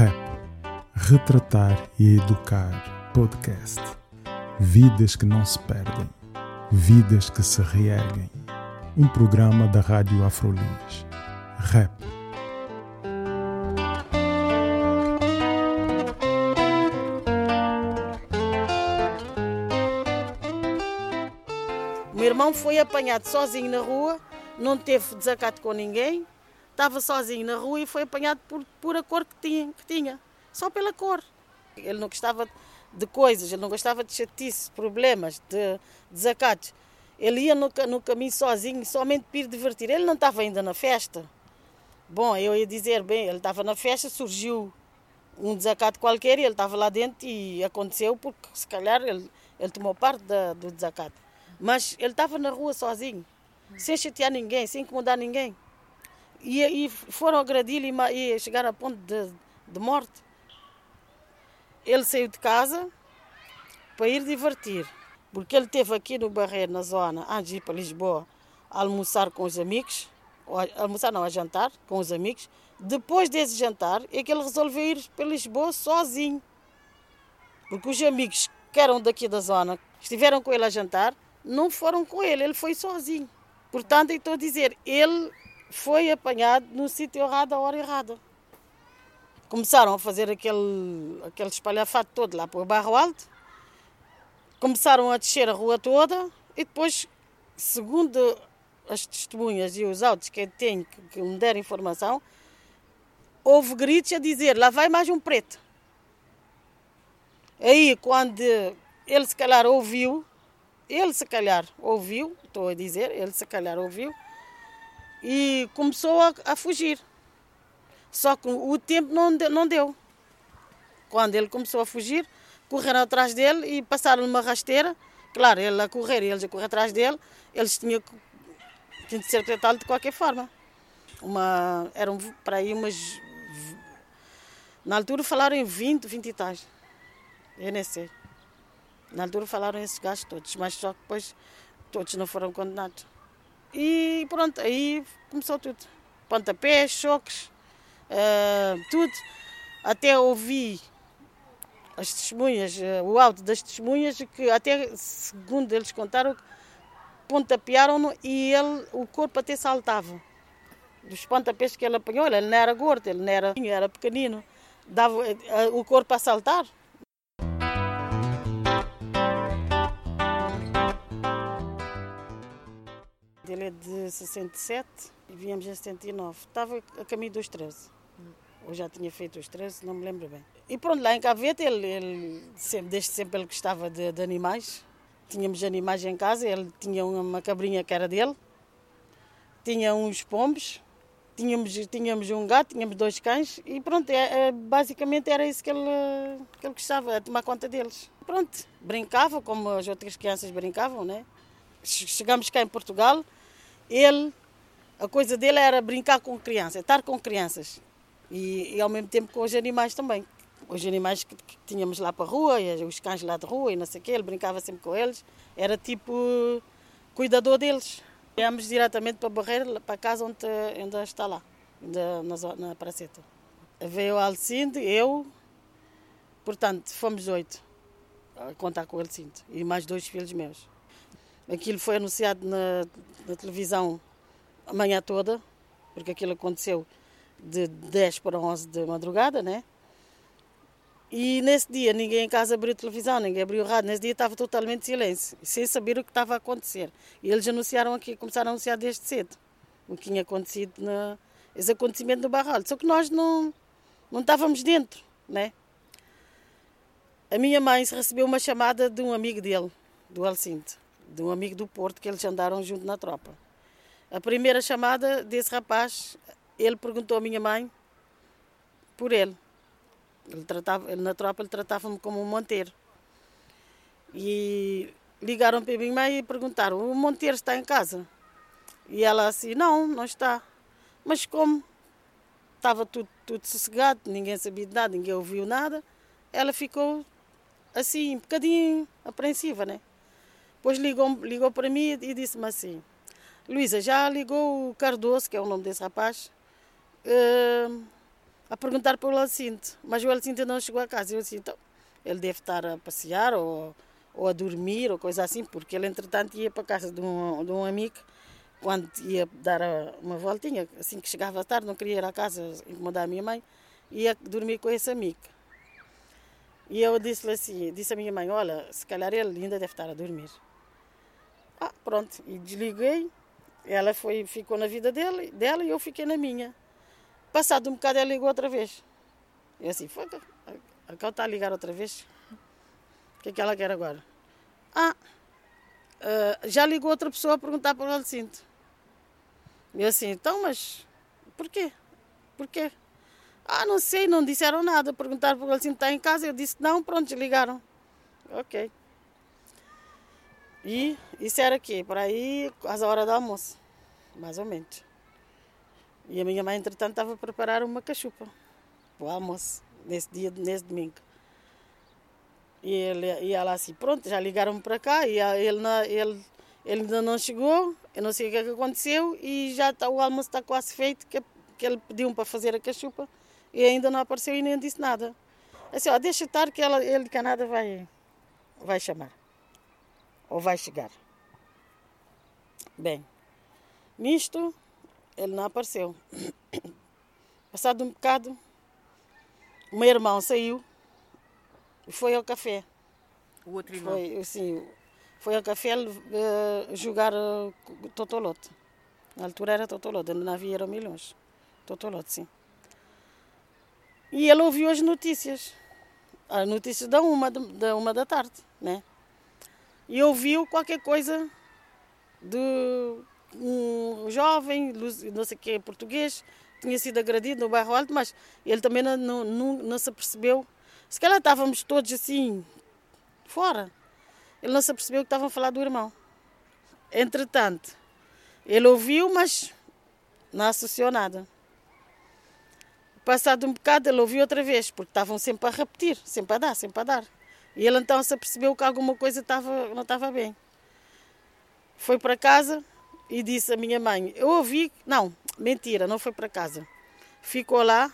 Rap. Retratar e educar. Podcast. Vidas que não se perdem. Vidas que se reerguem. Um programa da Rádio Afrolis. Rap. O meu irmão foi apanhado sozinho na rua, não teve desacato com ninguém, estava sozinho na rua e foi apanhado por, por a cor que tinha, que tinha, só pela cor. Ele não gostava de coisas, ele não gostava de chatice, problemas, de desacatos. Ele ia no, no caminho sozinho, somente para ir divertir. Ele não estava ainda na festa. Bom, eu ia dizer, bem, ele estava na festa, surgiu um desacato qualquer e ele estava lá dentro e aconteceu porque se calhar ele, ele tomou parte da- do desacato. Mas ele estava na rua sozinho, sem chatear ninguém, sem incomodar ninguém. E, e foram agredi-lo e, e chegaram a ponto de, de morte. Ele saiu de casa para ir divertir, porque ele esteve aqui no Barreiro, na zona, antes de ir para Lisboa, a almoçar com os amigos, ou a, almoçar não, a jantar com os amigos. Depois desse jantar é que ele resolveu ir para Lisboa sozinho. Porque os amigos que eram daqui da zona, estiveram com ele a jantar, não foram com ele, ele foi sozinho. Portanto, estou a dizer, ele foi apanhado no sítio errado, à hora errada. Começaram a fazer aquele, aquele espalhafato todo lá para o Barro Alto, começaram a descer a rua toda e depois, segundo as testemunhas e os autos que eu tenho, que, que me deram informação, houve gritos a dizer, lá vai mais um preto. Aí, quando ele se calhar ouviu, ele se calhar ouviu, estou a dizer, ele se calhar ouviu, e começou a, a fugir. Só que o tempo não, não deu. Quando ele começou a fugir, correram atrás dele e passaram numa rasteira. Claro, ele a correr e eles a correr atrás dele, eles tinham que, tinham de ser tratá-lo de qualquer forma. Uma, eram para aí umas. Na altura falaram em 20, 20 e tais. Eu nem sei. Na altura falaram esses gajos todos, mas só que depois todos não foram condenados. E pronto, aí começou tudo. Pontapés, choques, eh, tudo. Até ouvi as testemunhas, eh, o áudio das testemunhas, que até, segundo eles contaram, pontapearam-no e ele, o corpo até saltava. Dos pontapés que ele apanhou, ele não era gordo, ele não era, era pequenino. Dava eh, o corpo a saltar. Ele é de 67 e viemos em 79. Estava a caminho dos 13. Ou já tinha feito os 13, não me lembro bem. E pronto, lá em Verde, ele, ele sempre, desde sempre ele gostava de, de animais. Tínhamos animais em casa, ele tinha uma cabrinha que era dele, tinha uns pombos, tínhamos, tínhamos um gato, tínhamos dois cães e pronto, é, é, basicamente era isso que ele, que ele gostava, tomar conta deles. Pronto, brincava como as outras crianças brincavam, né? Che- Chegamos cá em Portugal, ele, a coisa dele era brincar com crianças, estar com crianças e, e ao mesmo tempo com os animais também. Os animais que, que tínhamos lá para a rua, os cães lá de rua e não sei o quê, ele brincava sempre com eles. Era tipo cuidador deles. Viemos diretamente para Barreira, para a casa onde ainda está lá, ainda na, zo- na Praceta. Veio a Alcinde, eu, portanto, fomos oito a contar com o Alcinde e mais dois filhos meus. Aquilo foi anunciado na, na televisão a manhã toda, porque aquilo aconteceu de 10 para 11 de madrugada, né? E nesse dia ninguém em casa abriu televisão, ninguém abriu rádio. Nesse dia estava totalmente silêncio, sem saber o que estava a acontecer. E eles anunciaram aqui, começaram a anunciar desde cedo o que tinha acontecido, na, esse acontecimento no Barral. Só que nós não, não estávamos dentro, né? A minha mãe recebeu uma chamada de um amigo dele, do Alcinte, de um amigo do Porto, que eles andaram junto na tropa. A primeira chamada desse rapaz, ele perguntou à minha mãe por ele. Ele tratava, ele na tropa ele tratava-me como um monteiro. E ligaram para minha mãe e perguntaram: o monteiro está em casa? E ela assim: não, não está. Mas como estava tudo, tudo sossegado, ninguém sabia de nada, ninguém ouviu nada, ela ficou assim, um bocadinho apreensiva, né? Depois ligou, ligou para mim e disse-me assim: Luísa, já ligou o Cardoso, que é o nome desse rapaz, eh, a perguntar pelo Alcinto, mas o Alcinto não chegou a casa. Eu disse, então, ele deve estar a passear ou, ou a dormir ou coisa assim, porque ele, entretanto, ia para a casa de um, de um amigo quando ia dar uma voltinha, assim que chegava tarde, não queria ir à casa incomodar a minha mãe, ia dormir com esse amigo. E eu disse-lhe assim, disse à minha mãe, olha, se calhar ele ainda deve estar a dormir. Ah, pronto, e desliguei, ela foi, ficou na vida dele, dela e eu fiquei na minha. Passado um bocado ela ligou outra vez. Eu assim, foi, a Cal está a ligar outra vez? O que é que ela quer agora? Ah, uh, já ligou outra pessoa a perguntar para o Alcinto. E assim, então, mas porquê? Porquê? Ah, não sei, não disseram nada. Perguntaram para ele se está em casa. Eu disse não, pronto, ligaram. Ok. E isso era aqui, por aí, às horas do almoço, mais ou menos. E a minha mãe, entretanto, estava a preparar uma cachupa para o almoço, nesse dia, nesse domingo. E, ele, e ela assim, pronto, já ligaram para cá e ele, ele ele ainda não chegou, eu não sei o que, é que aconteceu e já está, o almoço está quase feito, que, que ele pediu para fazer a cachupa e ainda não apareceu e nem disse nada. Assim, ó, deixa estar que ela, ele de Canadá vai, vai chamar. Ou vai chegar. Bem, nisto ele não apareceu. Passado um bocado, o meu irmão saiu e foi ao café. O outro irmão? Foi, assim, foi ao café uh, jogar uh, Totolote. Na altura era Totolote, não havia eram milhões. Totolote, sim. E ele ouviu as notícias. As notícias da uma, da uma da tarde, né? E ouviu qualquer coisa de um jovem, não sei que, português, tinha sido agredido no bairro Alto, mas ele também não, não, não, não se apercebeu. Se calhar estávamos todos assim, fora. Ele não se apercebeu que estavam a falar do irmão. Entretanto, ele ouviu, mas não associou nada. Passado um bocado, ele ouviu outra vez, porque estavam sempre a repetir, sempre a dar, sempre a dar. E ele então se apercebeu que alguma coisa estava, não estava bem. Foi para casa e disse à minha mãe: Eu ouvi. Não, mentira, não foi para casa. Ficou lá,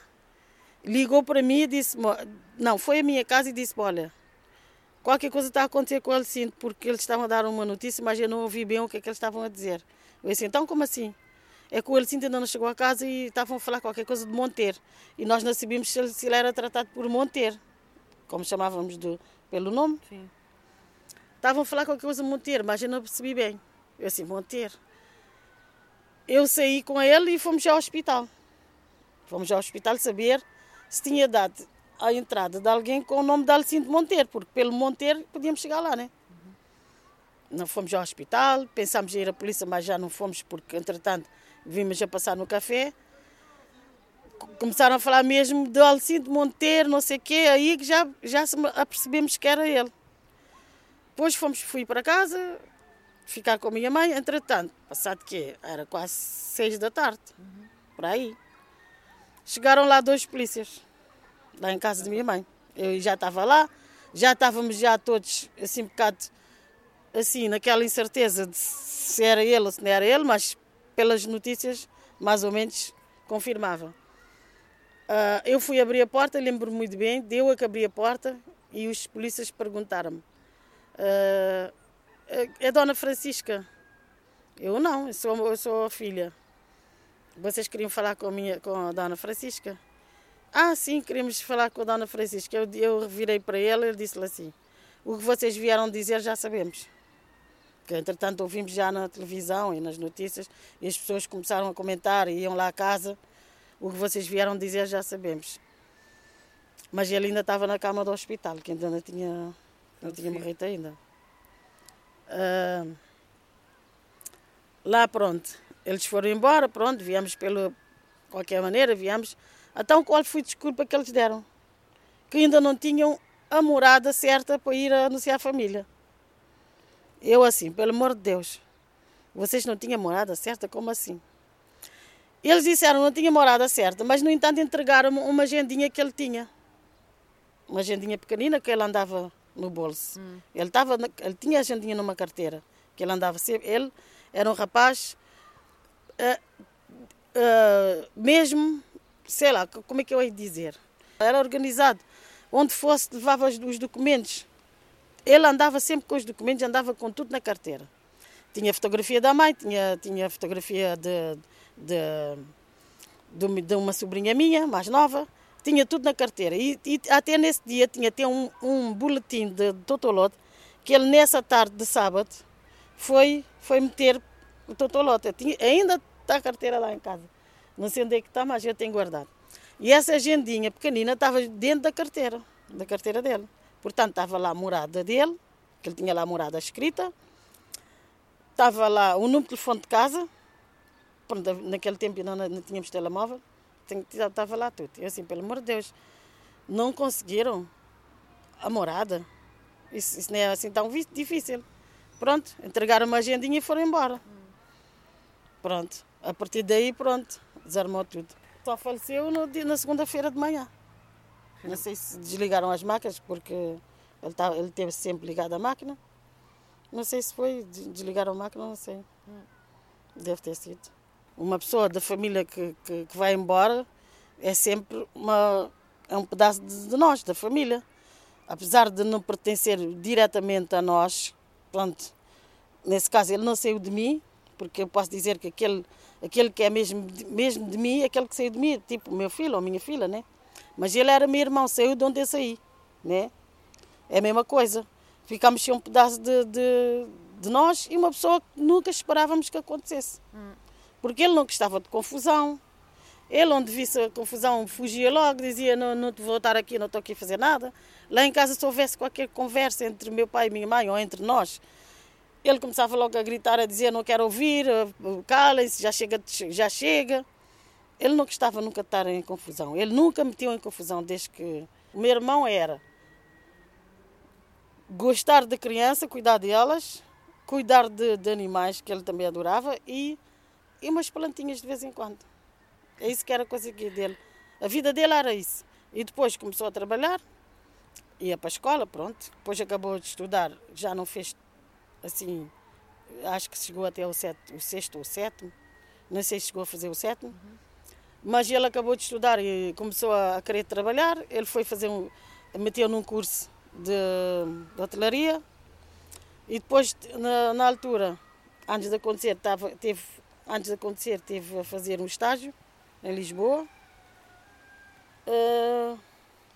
ligou para mim e disse: Não, foi à minha casa e disse: Olha, Qualquer coisa está a acontecer com ele, sim, porque eles estavam a dar uma notícia, mas eu não ouvi bem o que é que eles estavam a dizer. Eu disse, então como assim? É que o Elcinto ainda não chegou a casa e estavam a falar qualquer coisa de Monteiro. E nós não sabíamos se ele era tratado por Monteiro, como chamávamos do, pelo nome. Sim. Estavam a falar qualquer coisa Monteiro, mas eu não percebi bem. Eu assim, Monteiro. Eu saí com ele e fomos ao hospital. Fomos ao hospital saber se tinha dado a entrada de alguém com o nome de Alcindo Monteiro, porque pelo Monteiro podíamos chegar lá, né? Uhum. Não fomos ao hospital, pensámos em ir à polícia, mas já não fomos, porque entretanto vimos a passar no café. Começaram a falar mesmo de Alcindo Monteiro, não sei o quê, aí que já, já apercebemos que era ele. Depois fomos, fui para casa, ficar com a minha mãe, entretanto, passado que era quase seis da tarde, uhum. por aí. Chegaram lá dois polícias lá em casa de minha mãe. Eu já estava lá, já estávamos já todos assim um bocado assim, naquela incerteza de se era ele ou se não era ele, mas pelas notícias mais ou menos confirmava. Uh, eu fui abrir a porta, lembro-me muito bem, deu a que abri a porta e os polícias perguntaram-me: uh, é Dona Francisca? Eu não, eu sou, eu sou a filha. Vocês queriam falar com a, minha, com a Dona Francisca? Ah, sim, queremos falar com a Dona Francisca. Eu, eu virei para ela e disse-lhe assim: o que vocês vieram dizer já sabemos. Que, entretanto, ouvimos já na televisão e nas notícias e as pessoas começaram a comentar e iam lá à casa. O que vocês vieram dizer já sabemos. Mas ele ainda estava na cama do hospital, que ainda não tinha, não tinha morrido ainda. Uh, lá, pronto, eles foram embora, pronto, viemos pelo qualquer maneira, viemos então, qual foi a desculpa que eles deram? Que ainda não tinham a morada certa para ir anunciar a família. Eu assim, pelo amor de Deus, vocês não tinham morada certa? Como assim? Eles disseram não tinha morada certa, mas no entanto entregaram uma agendinha que ele tinha. Uma agendinha pequenina que ele andava no bolso. Hum. Ele, tava, ele tinha a agendinha numa carteira, que ele andava sempre. Ele era um rapaz, uh, uh, mesmo sei lá, como é que eu ia dizer? Era organizado. Onde fosse, levava os documentos. Ele andava sempre com os documentos, andava com tudo na carteira. Tinha fotografia da mãe, tinha, tinha fotografia de, de, de, de uma sobrinha minha, mais nova, tinha tudo na carteira. E, e até nesse dia tinha até um, um boletim de, de Totolote que ele, nessa tarde de sábado, foi, foi meter o Totolote. Ainda está a carteira lá em casa. Não sei onde é que está, mas eu tenho guardado. E essa agendinha pequenina estava dentro da carteira, da carteira dele. Portanto, estava lá a morada dele, que ele tinha lá a morada escrita. Estava lá o número de telefone de casa. Pronto, naquele tempo não, não tínhamos telemóvel. Estava lá tudo. Eu assim, pelo amor de Deus, não conseguiram a morada. Isso, isso não é assim tão difícil. Pronto, entregaram uma agendinha e foram embora. Pronto, a partir daí, pronto, desarmou tudo. Só faleceu no dia, na segunda-feira de manhã. Não sei se desligaram as máquinas, porque ele, tá, ele teve sempre ligado à máquina. Não sei se foi, desligaram a máquina, não sei. Deve ter sido. Uma pessoa da família que, que, que vai embora é sempre uma, é um pedaço de, de, nós, da família. Apesar de não pertencer diretamente a nós, pronto, nesse caso ele não saiu de mim, porque eu posso dizer que aquele, aquele que é mesmo, mesmo de mim é aquele que saiu de mim, tipo meu filho ou minha filha, né? Mas ele era meu irmão, saiu de onde eu saí, né? É a mesma coisa. Ficámos sem um pedaço de, de, de, nós e uma pessoa que nunca esperávamos que acontecesse. Hum. Porque ele não gostava de confusão. Ele, onde visse a confusão, fugia logo, dizia: Não, não vou estar aqui, não estou aqui a fazer nada. Lá em casa, se houvesse qualquer conversa entre meu pai e minha mãe, ou entre nós, ele começava logo a gritar, a dizer: Não quero ouvir, calem-se, já chega, já chega. Ele não gostava nunca de estar em confusão. Ele nunca meteu em confusão desde que. O meu irmão era gostar de criança, cuidar delas, cuidar de, de, animais que ele também adorava e, e umas plantinhas de vez em quando. É isso que era a coisa dele. A vida dele era isso. E depois começou a trabalhar, ia para a escola, pronto. Depois acabou de estudar, já não fez assim, acho que chegou até o, o sexto ou sétimo. Não sei se chegou a fazer o sétimo. Uhum. Mas ele acabou de estudar e começou a querer trabalhar. Ele foi fazer um. meteu num curso de, de. E depois, na, na, altura, antes de acontecer, tava, teve, antes de acontecer, teve a fazer um estágio em Lisboa. Uh,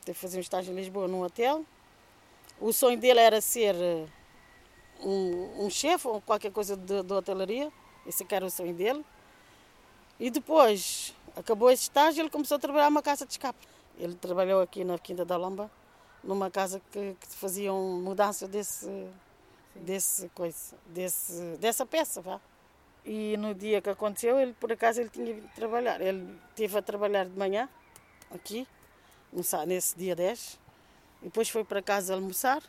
teve a fazer um estágio em Lisboa num hotel. O sonho dele era ser um, um chefe ou qualquer coisa de, de hotelaria. Esse era o sonho dele. E depois Acabou esse estágio, ele começou a trabalhar numa casa de escape. Ele trabalhou aqui na Quinta da Lomba, numa casa que, que faziam mudança desse, desse coisa, desse, dessa peça, vá. E no dia que aconteceu, ele por acaso ele tinha vindo trabalhar. Ele teve a trabalhar de manhã, aqui, nesse dia 10. E depois foi para casa almoçar.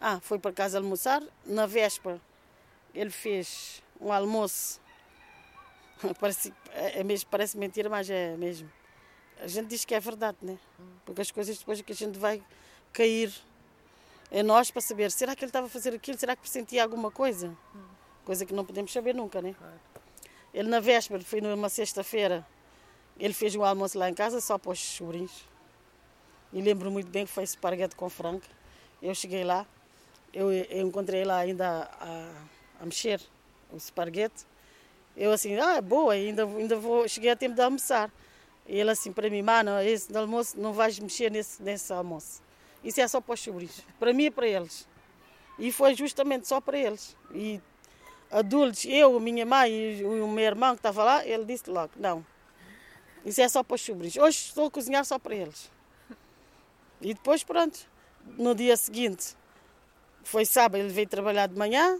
Ah, foi para casa almoçar. Na véspera, ele fez um almoço Parece, é, é mesmo, parece mentira, mas é mesmo. A gente diz que é verdade, né? Porque as coisas depois que a gente vai cair em nós para saber, será que ele estava a fazer aquilo? Será que sentia alguma coisa? Coisa que não podemos saber nunca, né? Ele na véspera, foi numa sexta-feira, ele fez um almoço lá em casa só para os sobrinhos. E lembro muito bem que foi esparguete com frango. Eu cheguei lá, eu, eu encontrei lá ainda a, a mexer o esparguete. Eu assim, ah, é boa, ainda, ainda vou, cheguei a tempo de almoçar. E ele assim para mim, mano, esse almoço não vais mexer nesse, nesse almoço. Isso é só para os sobrinhos, para mim e para eles. E foi justamente só para eles. E adultos, eu, minha mãe e o meu irmão que estava lá, ele disse logo, não, isso é só para os sobrinhos. Hoje estou a cozinhar só para eles. E depois, pronto, no dia seguinte, foi sábado, ele veio trabalhar de manhã,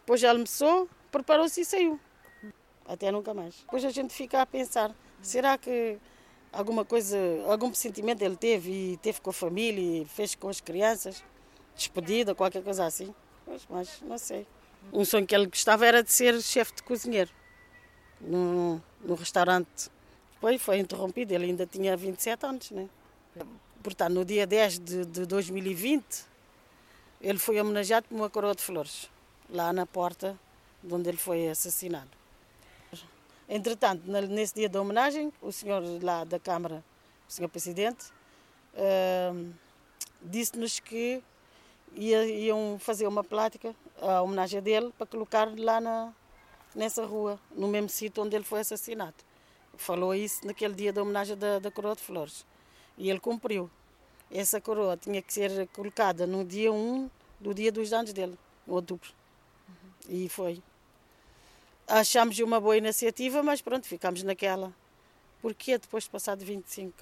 depois almoçou, preparou-se e saiu até nunca mais. Depois a gente fica a pensar, será que alguma coisa, algum sentimento ele teve e teve com a família fez com as crianças, despedida, qualquer coisa assim? Mas, mas não sei. Um sonho que ele gostava era de ser chefe de cozinheiro no, no restaurante. Depois foi interrompido, ele ainda tinha 27 anos, né? Portanto, no dia 10 de, de 2020, ele foi homenageado por uma coroa de flores, lá na porta de onde ele foi assassinado. Entretanto, nesse dia da homenagem, o senhor lá da Câmara, o senhor Presidente, uh, disse-nos que ia, iam fazer uma plática, a homenagem dele, para colocar lá na, nessa rua, no mesmo sítio onde ele foi assassinado. Falou isso naquele dia da homenagem da, da Coroa de Flores. E ele cumpriu. Essa coroa tinha que ser colocada no dia 1 do dia dos anos dele, em outubro. Uhum. E foi. Achamos uma boa iniciativa, mas pronto, ficamos naquela. Porquê depois de passar de 25?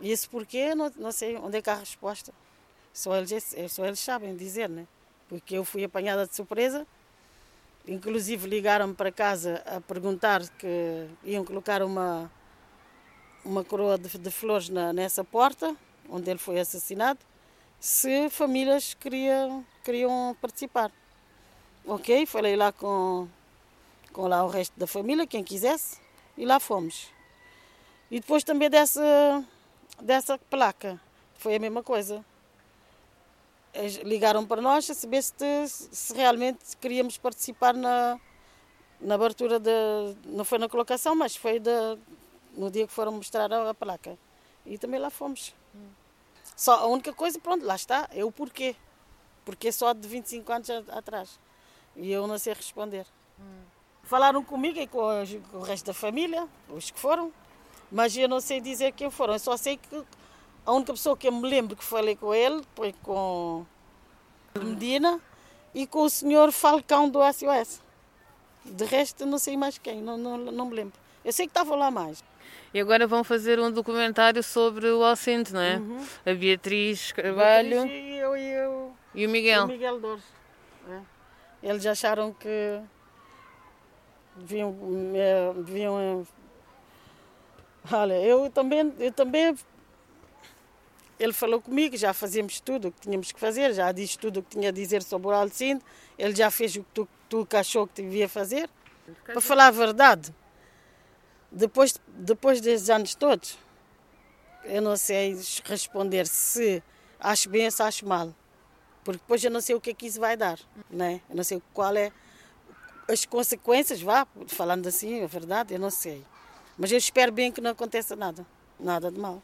E esse porquê, não, não sei onde é que há a resposta. Só eles, é, só eles sabem dizer, né? Porque eu fui apanhada de surpresa. Inclusive ligaram-me para casa a perguntar que iam colocar uma, uma coroa de, de flores na, nessa porta, onde ele foi assassinado, se famílias queriam, queriam participar. Ok, falei lá com, com lá o resto da família, quem quisesse, e lá fomos. E depois também dessa, dessa placa, foi a mesma coisa. Eles ligaram para nós a saber se, se realmente queríamos participar na, na abertura de. Não foi na colocação, mas foi de, no dia que foram mostrar a, a placa. E também lá fomos. Hum. Só a única coisa, pronto, lá está, é o porquê. Porque só de 25 anos atrás. E eu não sei responder. Hum. Falaram comigo e com, com, o resto da família, os que foram, mas eu não sei dizer quem foram. Eu só sei que a única pessoa que eu me lembro que falei com ele foi com Medina e com o senhor Falcão do SOS. De resto, não sei mais quem, não, não, não me lembro. Eu sei que estavam lá mais. E agora vão fazer um documentário sobre o Alcinte, não é? Uhum. A Beatriz Carvalho. Beatriz e, eu, e, eu, e o Miguel. O Miguel Dores. É. Eles acharam que deviam, deviam. Olha, eu também, eu também. Ele falou comigo, já fazíamos tudo o que tínhamos que fazer, já disse tudo o que tinha a dizer sobre o Alcinde. Ele já fez o que tu, tu achou que devia fazer. Para falar a verdade, depois, depois desses anos todos, eu não sei responder se acho bem ou se acho mal. Porque depois eu não sei o que é que isso vai dar, né? Eu não sei qual é as consequências, vá, falando assim, é verdade, eu não sei. Mas eu espero bem que não aconteça nada, nada de mal.